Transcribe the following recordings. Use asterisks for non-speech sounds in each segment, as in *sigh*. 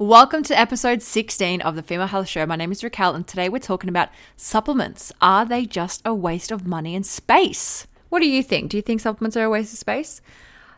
Welcome to episode 16 of the Female Health Show. My name is Raquel, and today we're talking about supplements. Are they just a waste of money and space? What do you think? Do you think supplements are a waste of space?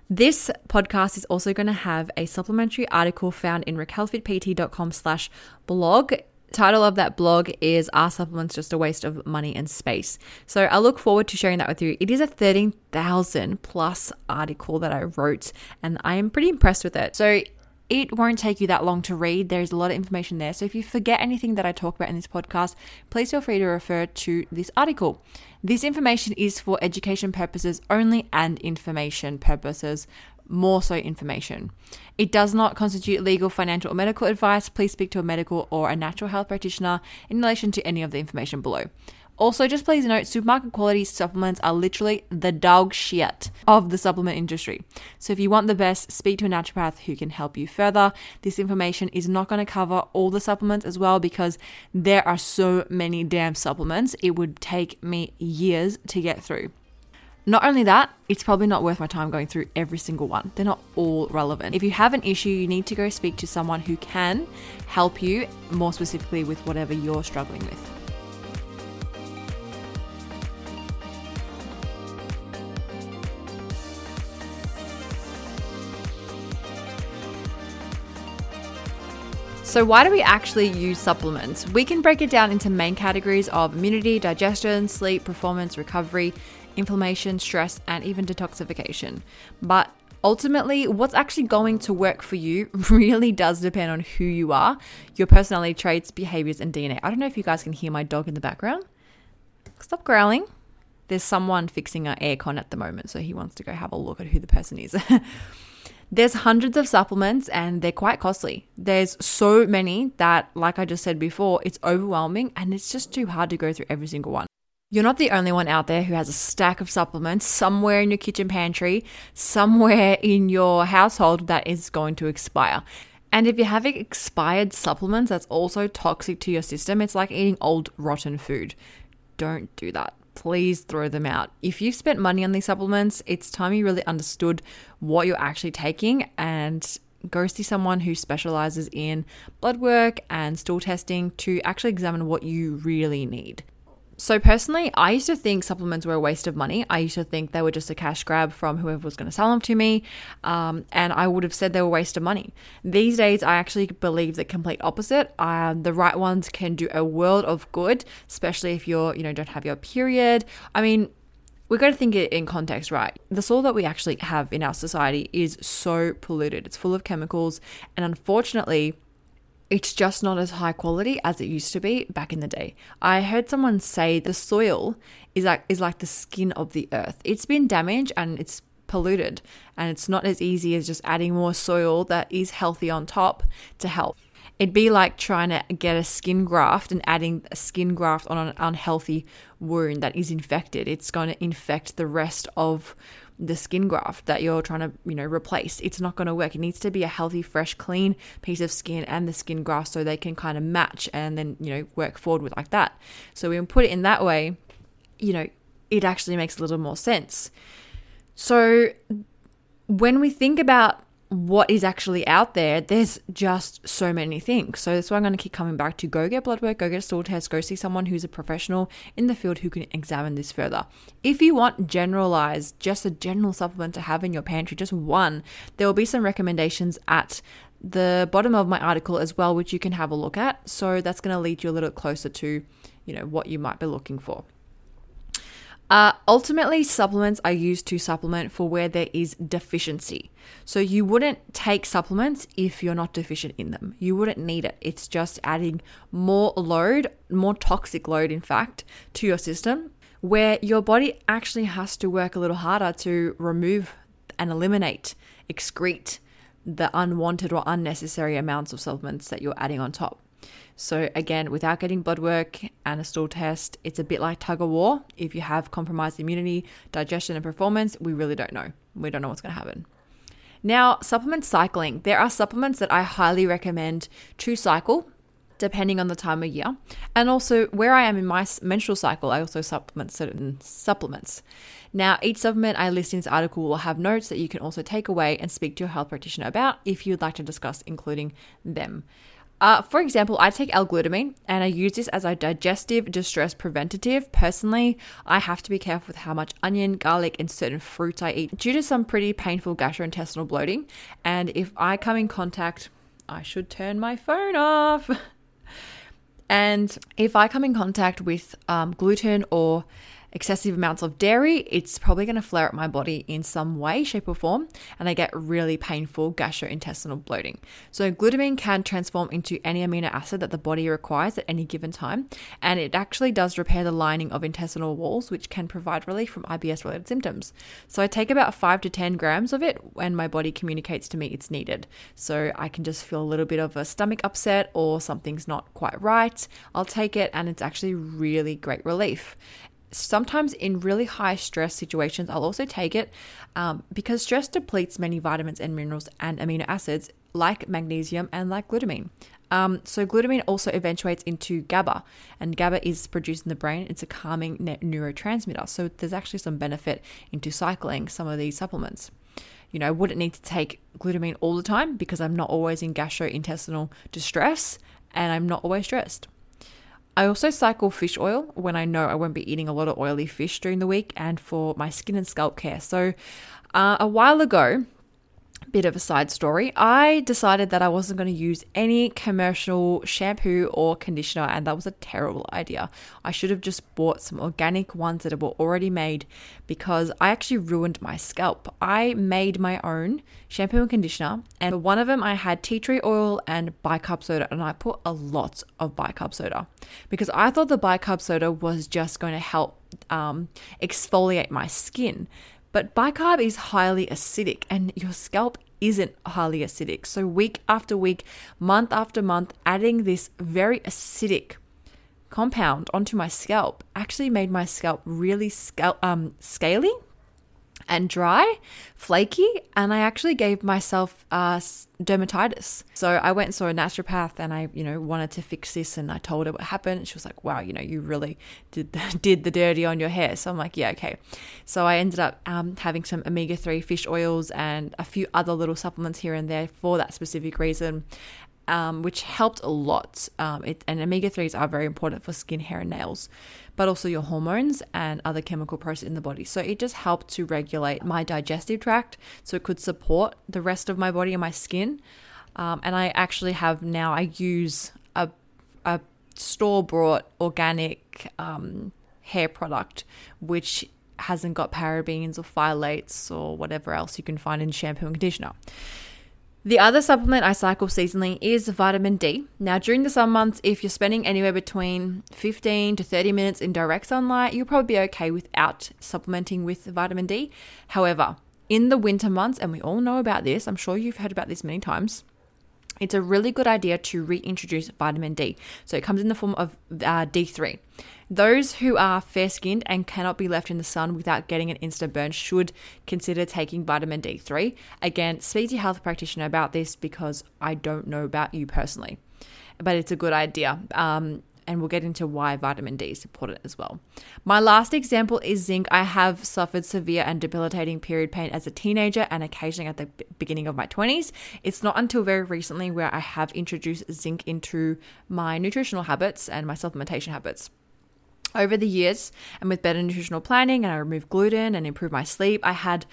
This podcast is also going to have a supplementary article found in raquelfitpt.com slash blog title of that blog is Are Supplements Just a Waste of Money and Space? So I look forward to sharing that with you. It is a 13,000 plus article that I wrote, and I am pretty impressed with it. So it won't take you that long to read. There's a lot of information there. So if you forget anything that I talk about in this podcast, please feel free to refer to this article. This information is for education purposes only and information purposes, more so information. It does not constitute legal, financial, or medical advice. Please speak to a medical or a natural health practitioner in relation to any of the information below. Also, just please note supermarket quality supplements are literally the dog shit of the supplement industry. So, if you want the best, speak to a naturopath who can help you further. This information is not going to cover all the supplements as well because there are so many damn supplements. It would take me years to get through. Not only that, it's probably not worth my time going through every single one. They're not all relevant. If you have an issue, you need to go speak to someone who can help you more specifically with whatever you're struggling with. So, why do we actually use supplements? We can break it down into main categories of immunity, digestion, sleep, performance, recovery, inflammation, stress, and even detoxification. But ultimately, what's actually going to work for you *laughs* really does depend on who you are, your personality traits, behaviors, and DNA. I don't know if you guys can hear my dog in the background. Stop growling. There's someone fixing our aircon at the moment, so he wants to go have a look at who the person is. *laughs* There's hundreds of supplements and they're quite costly. There's so many that, like I just said before, it's overwhelming and it's just too hard to go through every single one. You're not the only one out there who has a stack of supplements somewhere in your kitchen pantry, somewhere in your household that is going to expire. And if you're having expired supplements that's also toxic to your system, it's like eating old rotten food. Don't do that please throw them out. If you've spent money on these supplements, it's time you really understood what you're actually taking and go see someone who specializes in blood work and stool testing to actually examine what you really need. So, personally, I used to think supplements were a waste of money. I used to think they were just a cash grab from whoever was going to sell them to me. Um, and I would have said they were a waste of money. These days, I actually believe the complete opposite. Um, the right ones can do a world of good, especially if you're, you know, don't have your period. I mean, we've got to think it in context, right? The soil that we actually have in our society is so polluted. It's full of chemicals. And unfortunately, it's just not as high quality as it used to be back in the day. I heard someone say the soil is like is like the skin of the earth. It's been damaged and it's polluted and it's not as easy as just adding more soil that is healthy on top to help. It'd be like trying to get a skin graft and adding a skin graft on an unhealthy wound that is infected. It's going to infect the rest of the skin graft that you're trying to, you know, replace. It's not going to work. It needs to be a healthy, fresh, clean piece of skin and the skin graft so they can kind of match and then, you know, work forward with like that. So we can put it in that way, you know, it actually makes a little more sense. So when we think about what is actually out there, there's just so many things. So that's why I'm going to keep coming back to go get blood work, go get a stool test, go see someone who's a professional in the field who can examine this further. If you want generalized, just a general supplement to have in your pantry, just one, there will be some recommendations at the bottom of my article as well, which you can have a look at. So that's going to lead you a little closer to, you know, what you might be looking for. Uh, ultimately, supplements are used to supplement for where there is deficiency. So, you wouldn't take supplements if you're not deficient in them. You wouldn't need it. It's just adding more load, more toxic load, in fact, to your system, where your body actually has to work a little harder to remove and eliminate, excrete the unwanted or unnecessary amounts of supplements that you're adding on top. So, again, without getting blood work and a stool test, it's a bit like tug of war. If you have compromised immunity, digestion, and performance, we really don't know. We don't know what's going to happen. Now, supplement cycling. There are supplements that I highly recommend to cycle depending on the time of year. And also, where I am in my menstrual cycle, I also supplement certain supplements. Now, each supplement I list in this article will have notes that you can also take away and speak to your health practitioner about if you'd like to discuss including them. Uh, for example, I take L-glutamine and I use this as a digestive distress preventative. Personally, I have to be careful with how much onion, garlic, and certain fruits I eat due to some pretty painful gastrointestinal bloating. And if I come in contact, I should turn my phone off. *laughs* and if I come in contact with um, gluten or excessive amounts of dairy, it's probably going to flare up my body in some way, shape, or form, and I get really painful gastrointestinal bloating. So, glutamine can transform into any amino acid that the body requires at any given time, and it actually does repair the lining of intestinal walls, which can provide relief from IBS related symptoms. So, I take about 5 to 10 grams of it when my body communicates to me it's needed. So, I can just feel a little bit of a stomach upset or something's not quite right. I'll take it, and it's actually really great relief sometimes in really high stress situations, I'll also take it um, because stress depletes many vitamins and minerals and amino acids like magnesium and like glutamine. Um, so glutamine also eventuates into GABA, and GABA is produced in the brain. It's a calming neurotransmitter. So there's actually some benefit into cycling some of these supplements. You know, I wouldn't need to take glutamine all the time because I'm not always in gastrointestinal distress and I'm not always stressed. I also cycle fish oil when I know I won't be eating a lot of oily fish during the week and for my skin and scalp care. So, uh, a while ago, bit of a side story, I decided that I wasn't going to use any commercial shampoo or conditioner, and that was a terrible idea. I should have just bought some organic ones that were already made because I actually ruined my scalp. I made my own shampoo and conditioner, and one of them I had tea tree oil and bicarb soda, and I put a lot of bicarb soda because I thought the bicarb soda was just going to help um, exfoliate my skin. But bicarb is highly acidic and your scalp isn't highly acidic. So, week after week, month after month, adding this very acidic compound onto my scalp actually made my scalp really scalp, um, scaly and dry, flaky, and I actually gave myself uh, dermatitis. So I went and saw a naturopath, and I, you know, wanted to fix this, and I told her what happened. She was like, "Wow, you know, you really did *laughs* did the dirty on your hair." So I'm like, "Yeah, okay." So I ended up um, having some omega three fish oils and a few other little supplements here and there for that specific reason. Um, which helped a lot. Um, it, and omega 3s are very important for skin, hair, and nails but also your hormones and other chemical processes in the body. So it just helped to regulate my digestive tract so it could support the rest of my body and my skin. Um, and I actually have now, I use a, a store bought organic um, hair product, which hasn't got parabens or phthalates or whatever else you can find in shampoo and conditioner. The other supplement I cycle seasonally is vitamin D. Now, during the summer months, if you're spending anywhere between 15 to 30 minutes in direct sunlight, you'll probably be okay without supplementing with vitamin D. However, in the winter months, and we all know about this, I'm sure you've heard about this many times, it's a really good idea to reintroduce vitamin D. So it comes in the form of uh, D3. Those who are fair skinned and cannot be left in the sun without getting an instant burn should consider taking vitamin D3. Again, speak to your health practitioner about this because I don't know about you personally, but it's a good idea. Um, and we'll get into why vitamin D is important as well. My last example is zinc. I have suffered severe and debilitating period pain as a teenager and occasionally at the beginning of my 20s. It's not until very recently where I have introduced zinc into my nutritional habits and my supplementation habits. Over the years, and with better nutritional planning, and I removed gluten and improved my sleep, I had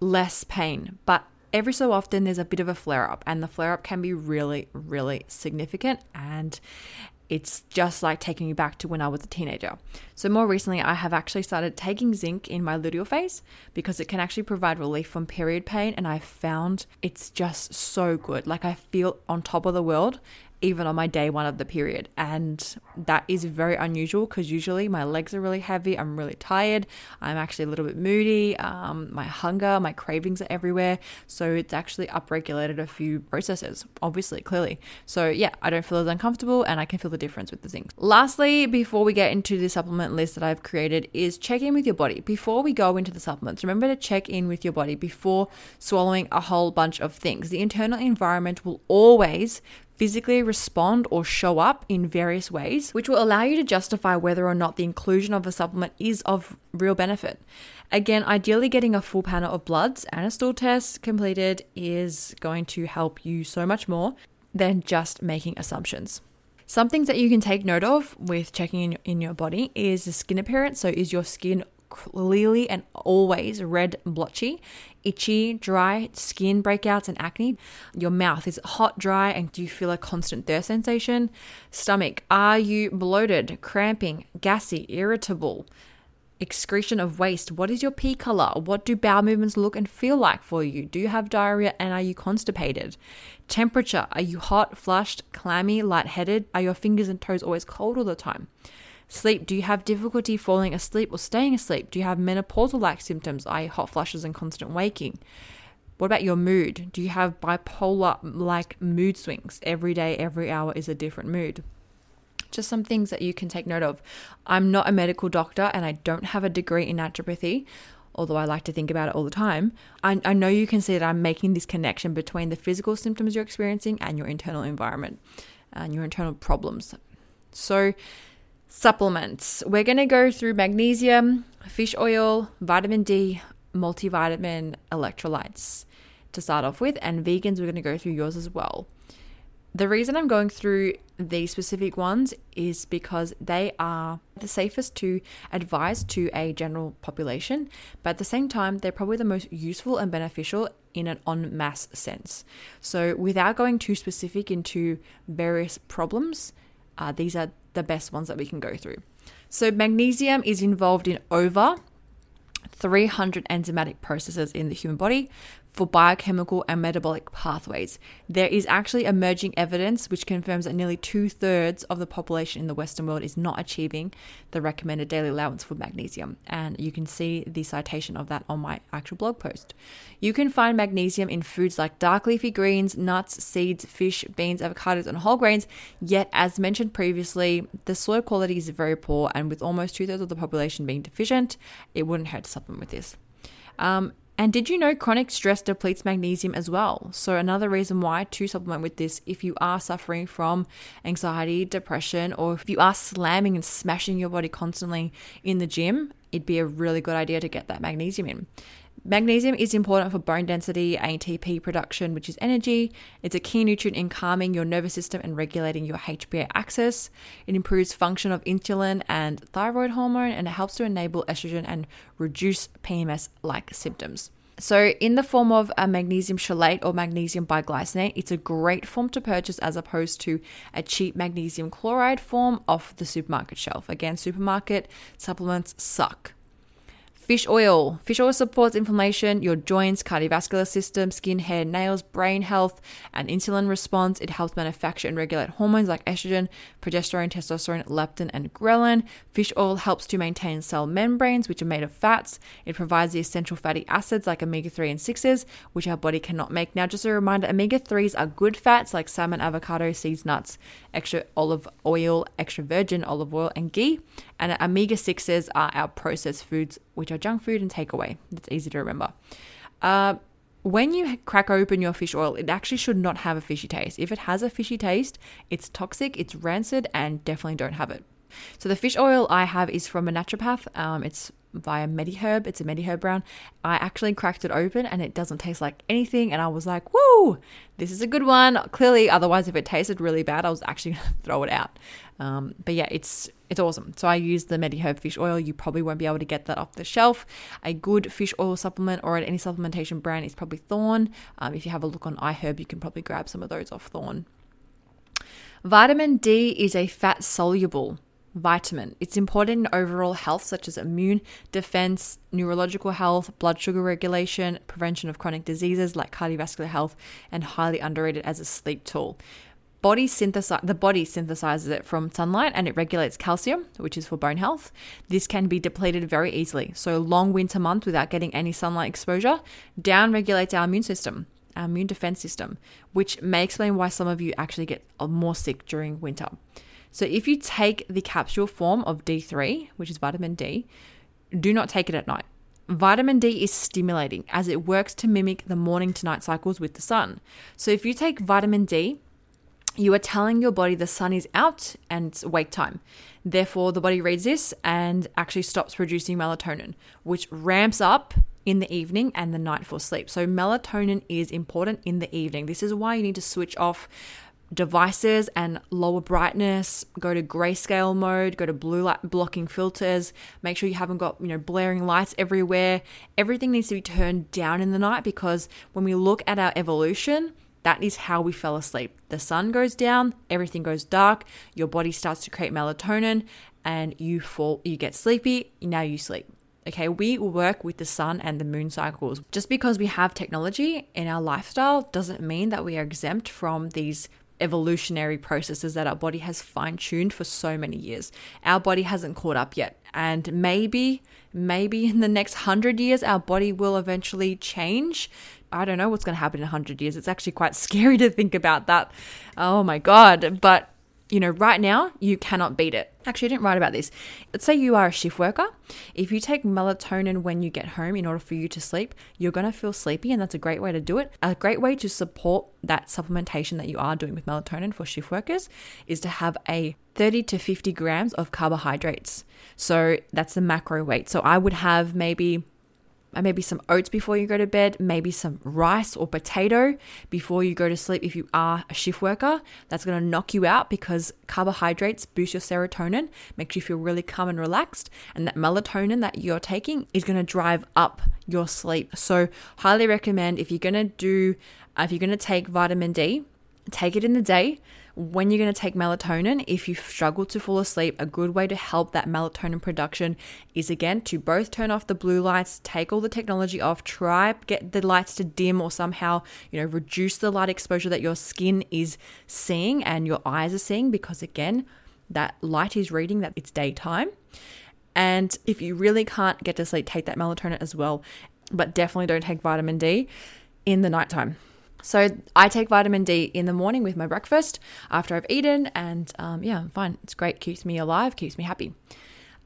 less pain. But every so often, there's a bit of a flare up, and the flare up can be really, really significant. And it's just like taking you back to when I was a teenager. So, more recently, I have actually started taking zinc in my luteal phase because it can actually provide relief from period pain. And I found it's just so good. Like, I feel on top of the world even on my day one of the period. And that is very unusual because usually my legs are really heavy, I'm really tired, I'm actually a little bit moody, um, my hunger, my cravings are everywhere. So it's actually upregulated a few processes, obviously, clearly. So yeah, I don't feel as uncomfortable and I can feel the difference with the zinc. Lastly, before we get into the supplement list that I've created, is check in with your body. Before we go into the supplements, remember to check in with your body before swallowing a whole bunch of things. The internal environment will always physically respond or show up in various ways, which will allow you to justify whether or not the inclusion of a supplement is of real benefit. Again, ideally, getting a full panel of bloods and a stool test completed is going to help you so much more than just making assumptions. Some things that you can take note of with checking in, in your body is the skin appearance. So, is your skin clearly and always red, blotchy, itchy, dry skin breakouts and acne? Your mouth is hot, dry, and do you feel a constant thirst sensation? Stomach, are you bloated, cramping, gassy, irritable? excretion of waste. What is your pee color? What do bowel movements look and feel like for you? Do you have diarrhea and are you constipated? Temperature. Are you hot, flushed, clammy, lightheaded? Are your fingers and toes always cold all the time? Sleep. Do you have difficulty falling asleep or staying asleep? Do you have menopausal like symptoms, i.e., hot flushes and constant waking? What about your mood? Do you have bipolar like mood swings? Every day, every hour is a different mood just some things that you can take note of. I'm not a medical doctor and I don't have a degree in naturopathy, although I like to think about it all the time. I, I know you can see that I'm making this connection between the physical symptoms you're experiencing and your internal environment and your internal problems. So, supplements. We're going to go through magnesium, fish oil, vitamin D, multivitamin, electrolytes to start off with, and vegans, we're going to go through yours as well. The reason I'm going through these specific ones is because they are the safest to advise to a general population, but at the same time, they're probably the most useful and beneficial in an en masse sense. So, without going too specific into various problems, uh, these are the best ones that we can go through. So, magnesium is involved in over 300 enzymatic processes in the human body, for biochemical and metabolic pathways. There is actually emerging evidence which confirms that nearly two thirds of the population in the Western world is not achieving the recommended daily allowance for magnesium. And you can see the citation of that on my actual blog post. You can find magnesium in foods like dark leafy greens, nuts, seeds, fish, beans, avocados, and whole grains. Yet, as mentioned previously, the soil quality is very poor, and with almost two thirds of the population being deficient, it wouldn't hurt to supplement with this. Um, and did you know chronic stress depletes magnesium as well? So, another reason why to supplement with this if you are suffering from anxiety, depression, or if you are slamming and smashing your body constantly in the gym, it'd be a really good idea to get that magnesium in. Magnesium is important for bone density, ATP production, which is energy. It's a key nutrient in calming your nervous system and regulating your HPA axis. It improves function of insulin and thyroid hormone, and it helps to enable estrogen and reduce PMS like symptoms. So, in the form of a magnesium chelate or magnesium biglycinate, it's a great form to purchase as opposed to a cheap magnesium chloride form off the supermarket shelf. Again, supermarket supplements suck. Fish oil. Fish oil supports inflammation, your joints, cardiovascular system, skin, hair, nails, brain health, and insulin response. It helps manufacture and regulate hormones like estrogen, progesterone, testosterone, leptin, and ghrelin. Fish oil helps to maintain cell membranes, which are made of fats. It provides the essential fatty acids like omega 3 and 6s, which our body cannot make. Now, just a reminder omega 3s are good fats like salmon, avocado, seeds, nuts, extra olive oil, extra virgin olive oil, and ghee. And omega 6s are our processed foods, which are junk food and takeaway. That's easy to remember. Uh, when you crack open your fish oil, it actually should not have a fishy taste. If it has a fishy taste, it's toxic, it's rancid, and definitely don't have it. So the fish oil I have is from a naturopath. Um, it's via MediHerb. It's a MediHerb brown. I actually cracked it open and it doesn't taste like anything. And I was like, whoa, this is a good one. Clearly, otherwise, if it tasted really bad, I was actually *laughs* going to throw it out. Um, but yeah, it's it's awesome. So I use the MediHerb fish oil. You probably won't be able to get that off the shelf. A good fish oil supplement or any supplementation brand is probably Thorne. Um, if you have a look on iHerb, you can probably grab some of those off Thorne. Vitamin D is a fat soluble vitamin. It's important in overall health, such as immune defense, neurological health, blood sugar regulation, prevention of chronic diseases like cardiovascular health, and highly underrated as a sleep tool. Body synthesize the body synthesizes it from sunlight and it regulates calcium, which is for bone health. This can be depleted very easily. So long winter month without getting any sunlight exposure down regulates our immune system, our immune defense system, which may explain why some of you actually get more sick during winter. So if you take the capsule form of D3, which is vitamin D, do not take it at night. Vitamin D is stimulating as it works to mimic the morning to night cycles with the sun. So if you take vitamin D, you are telling your body the sun is out and it's wake time. Therefore, the body reads this and actually stops producing melatonin, which ramps up in the evening and the night for sleep. So, melatonin is important in the evening. This is why you need to switch off devices and lower brightness, go to grayscale mode, go to blue light blocking filters, make sure you haven't got, you know, blaring lights everywhere. Everything needs to be turned down in the night because when we look at our evolution, that is how we fell asleep. The sun goes down, everything goes dark, your body starts to create melatonin and you fall you get sleepy, now you sleep. Okay, we work with the sun and the moon cycles. Just because we have technology in our lifestyle doesn't mean that we are exempt from these evolutionary processes that our body has fine tuned for so many years. Our body hasn't caught up yet. And maybe, maybe in the next hundred years, our body will eventually change. I don't know what's going to happen in 100 years. It's actually quite *laughs* scary to think about that. Oh my God. But you know, right now you cannot beat it. Actually, I didn't write about this. Let's say you are a shift worker. If you take melatonin when you get home in order for you to sleep, you're going to feel sleepy, and that's a great way to do it. A great way to support that supplementation that you are doing with melatonin for shift workers is to have a 30 to 50 grams of carbohydrates. So that's the macro weight. So I would have maybe maybe some oats before you go to bed, maybe some rice or potato before you go to sleep if you are a shift worker. That's going to knock you out because carbohydrates boost your serotonin, makes you feel really calm and relaxed, and that melatonin that you're taking is going to drive up your sleep. So, highly recommend if you're going to do uh, if you're going to take vitamin D, take it in the day when you're going to take melatonin, if you struggle to fall asleep, a good way to help that melatonin production is again to both turn off the blue lights, take all the technology off, try get the lights to dim or somehow, you know, reduce the light exposure that your skin is seeing and your eyes are seeing because again, that light is reading that it's daytime. And if you really can't get to sleep, take that melatonin as well, but definitely don't take vitamin D in the nighttime. So I take vitamin D in the morning with my breakfast after I've eaten, and um, yeah, I'm fine. It's great, keeps me alive, keeps me happy.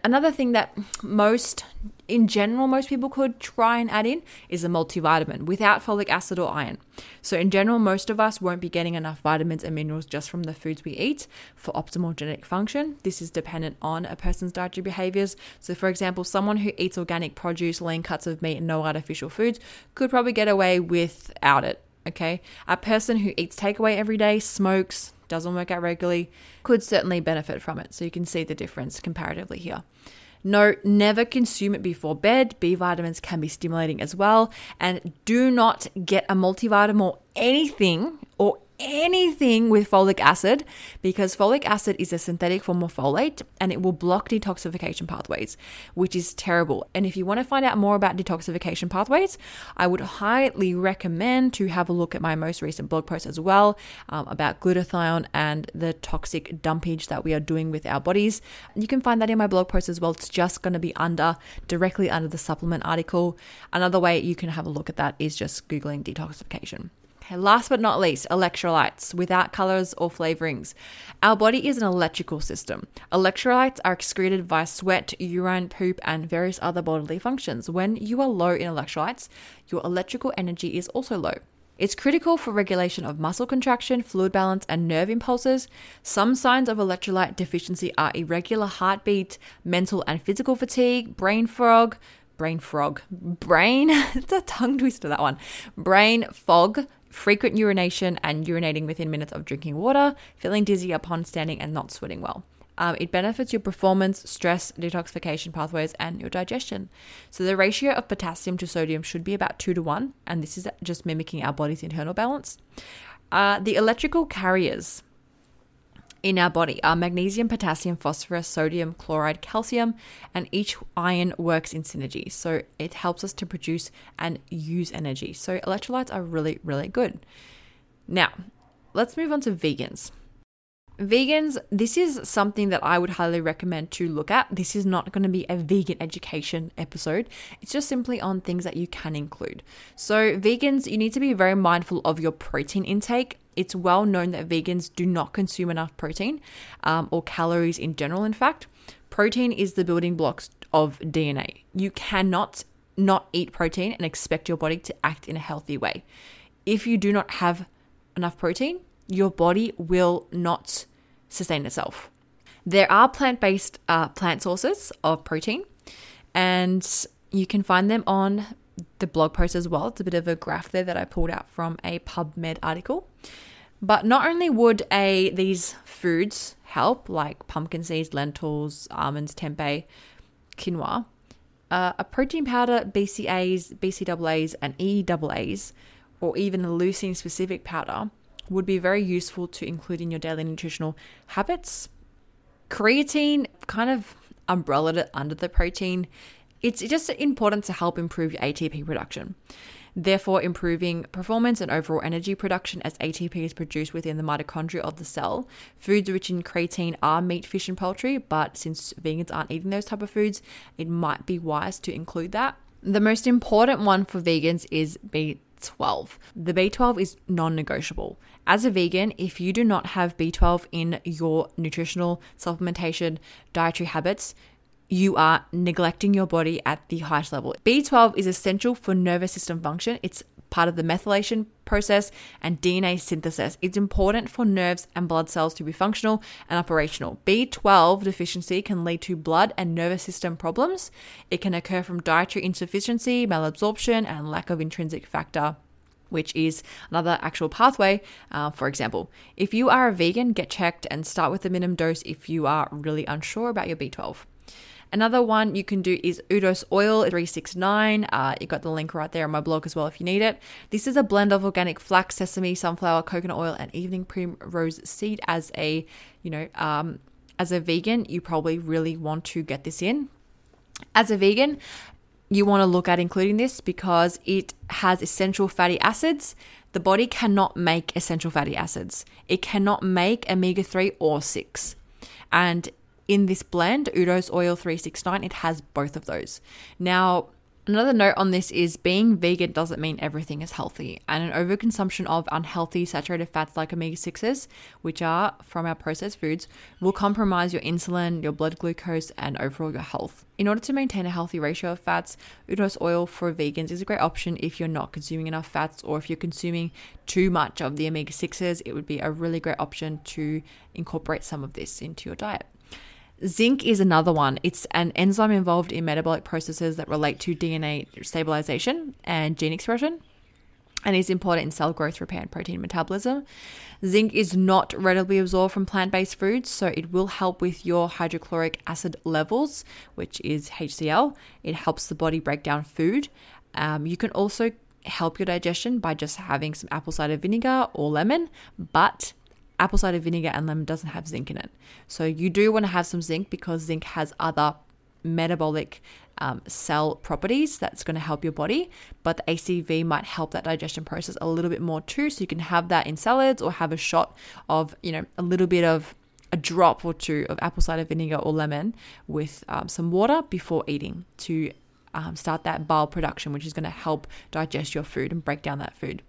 Another thing that most, in general, most people could try and add in is a multivitamin without folic acid or iron. So, in general, most of us won't be getting enough vitamins and minerals just from the foods we eat for optimal genetic function. This is dependent on a person's dietary behaviors. So, for example, someone who eats organic produce, lean cuts of meat, and no artificial foods could probably get away without it okay? A person who eats takeaway every day, smokes, doesn't work out regularly, could certainly benefit from it. So you can see the difference comparatively here. No, never consume it before bed. B vitamins can be stimulating as well. And do not get a multivitamin or anything or anything with folic acid because folic acid is a synthetic form of folate and it will block detoxification pathways, which is terrible. And if you want to find out more about detoxification pathways, I would highly recommend to have a look at my most recent blog post as well um, about glutathione and the toxic dumpage that we are doing with our bodies. You can find that in my blog post as well. It's just going to be under directly under the supplement article. Another way you can have a look at that is just Googling detoxification. Last but not least, electrolytes without colors or flavorings. Our body is an electrical system. Electrolytes are excreted via sweat, urine, poop, and various other bodily functions. When you are low in electrolytes, your electrical energy is also low. It's critical for regulation of muscle contraction, fluid balance, and nerve impulses. Some signs of electrolyte deficiency are irregular heartbeat, mental and physical fatigue, brain fog, brain frog, brain, *laughs* it's a tongue twister, that one, brain fog, frequent urination and urinating within minutes of drinking water, feeling dizzy upon standing and not sweating well. Um, it benefits your performance, stress, detoxification pathways, and your digestion. So, the ratio of potassium to sodium should be about two to one, and this is just mimicking our body's internal balance. Uh, the electrical carriers in our body are magnesium, potassium, phosphorus, sodium, chloride, calcium, and each ion works in synergy. So it helps us to produce and use energy. So electrolytes are really, really good. Now, let's move on to vegans. Vegans, this is something that I would highly recommend to look at. This is not going to be a vegan education episode. It's just simply on things that you can include. So, vegans, you need to be very mindful of your protein intake. It's well known that vegans do not consume enough protein um, or calories in general, in fact. Protein is the building blocks of DNA. You cannot not eat protein and expect your body to act in a healthy way. If you do not have enough protein, your body will not sustain itself. There are plant based uh, plant sources of protein, and you can find them on the blog post as well. It's a bit of a graph there that I pulled out from a PubMed article. But not only would a these foods help, like pumpkin seeds, lentils, almonds, tempeh, quinoa, uh, a protein powder, BCAAs, BCAAs, and EAAs, or even a leucine specific powder, would be very useful to include in your daily nutritional habits. Creatine kind of umbrellaed it under the protein. It's just important to help improve your ATP production therefore improving performance and overall energy production as ATP is produced within the mitochondria of the cell. Foods rich in creatine are meat, fish, and poultry, but since vegans aren't eating those type of foods, it might be wise to include that. The most important one for vegans is B12. The B12 is non negotiable. As a vegan, if you do not have B12 in your nutritional supplementation dietary habits, you are neglecting your body at the highest level. B12 is essential for nervous system function. It's part of the methylation process and DNA synthesis. It's important for nerves and blood cells to be functional and operational. B12 deficiency can lead to blood and nervous system problems. It can occur from dietary insufficiency, malabsorption, and lack of intrinsic factor which is another actual pathway. Uh, for example, if you are a vegan, get checked and start with the minimum dose if you are really unsure about your B12. Another one you can do is Udos Oil 369. Uh, you got the link right there on my blog as well if you need it. This is a blend of organic flax, sesame, sunflower, coconut oil, and evening primrose seed. As a you know, um, as a vegan, you probably really want to get this in. As a vegan, you want to look at including this because it has essential fatty acids. The body cannot make essential fatty acids. It cannot make omega 3 or 6. And in this blend, Udos Oil 369, it has both of those. Now, Another note on this is being vegan doesn't mean everything is healthy, and an overconsumption of unhealthy saturated fats like omega 6s, which are from our processed foods, will compromise your insulin, your blood glucose, and overall your health. In order to maintain a healthy ratio of fats, Udos oil for vegans is a great option if you're not consuming enough fats or if you're consuming too much of the omega 6s, it would be a really great option to incorporate some of this into your diet. Zinc is another one. It's an enzyme involved in metabolic processes that relate to DNA stabilization and gene expression and is important in cell growth, repair, and protein metabolism. Zinc is not readily absorbed from plant based foods, so it will help with your hydrochloric acid levels, which is HCl. It helps the body break down food. Um, you can also help your digestion by just having some apple cider vinegar or lemon, but apple cider vinegar and lemon doesn't have zinc in it. So you do want to have some zinc because zinc has other metabolic um, cell properties that's going to help your body, but the ACV might help that digestion process a little bit more too. So you can have that in salads or have a shot of, you know, a little bit of a drop or two of apple cider vinegar or lemon with um, some water before eating to um, start that bile production, which is going to help digest your food and break down that food.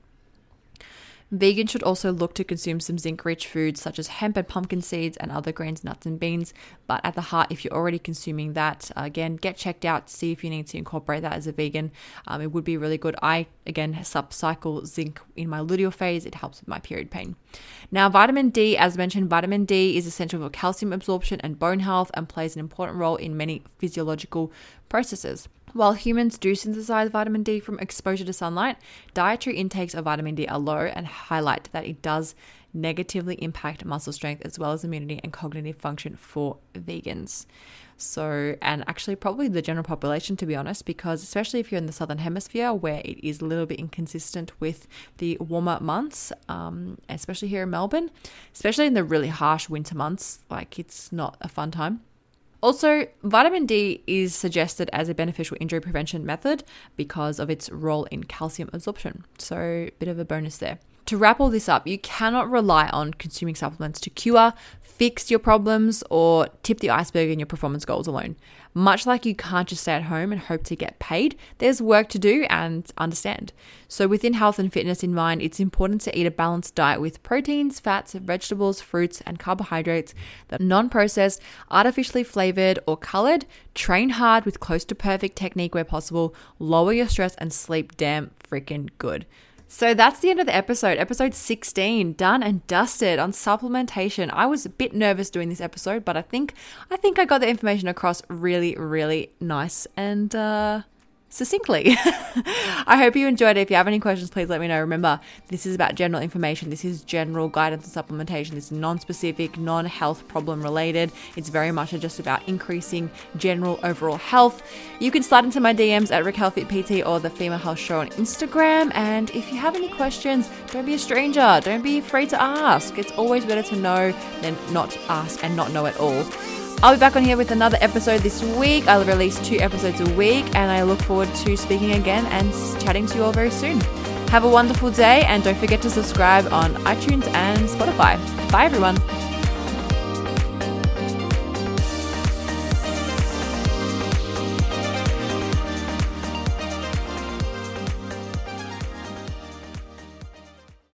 Vegans should also look to consume some zinc rich foods such as hemp and pumpkin seeds and other grains, nuts, and beans. But at the heart, if you're already consuming that, again, get checked out, to see if you need to incorporate that as a vegan. Um, it would be really good. I, again, subcycle zinc in my luteal phase, it helps with my period pain. Now, vitamin D, as mentioned, vitamin D is essential for calcium absorption and bone health and plays an important role in many physiological processes. While humans do synthesize vitamin D from exposure to sunlight, dietary intakes of vitamin D are low and highlight that it does negatively impact muscle strength as well as immunity and cognitive function for vegans. So, and actually, probably the general population, to be honest, because especially if you're in the southern hemisphere where it is a little bit inconsistent with the warmer months, um, especially here in Melbourne, especially in the really harsh winter months, like it's not a fun time. Also, vitamin D is suggested as a beneficial injury prevention method because of its role in calcium absorption. So, a bit of a bonus there. To wrap all this up, you cannot rely on consuming supplements to cure, fix your problems, or tip the iceberg in your performance goals alone. Much like you can't just stay at home and hope to get paid, there's work to do and understand. So, within health and fitness in mind, it's important to eat a balanced diet with proteins, fats, vegetables, fruits, and carbohydrates that are non processed, artificially flavored, or colored. Train hard with close to perfect technique where possible, lower your stress, and sleep damn freaking good. So that's the end of the episode, episode 16, done and dusted on supplementation. I was a bit nervous doing this episode, but I think I think I got the information across really, really nice and uh, succinctly. *laughs* I hope you enjoyed it. If you have any questions, please let me know. Remember, this is about general information. This is general guidance and supplementation. This is non-specific, non-health problem related. It's very much just about increasing general overall health. You can slide into my DMs at Raquel Fit PT or the Female Health Show on Instagram. And if you have any questions, don't be a stranger. Don't be afraid to ask. It's always better to know than not ask and not know at all. I'll be back on here with another episode this week. I'll release two episodes a week, and I look forward to speaking again and chatting to you all very soon. Have a wonderful day, and don't forget to subscribe on iTunes and Spotify. Bye, everyone.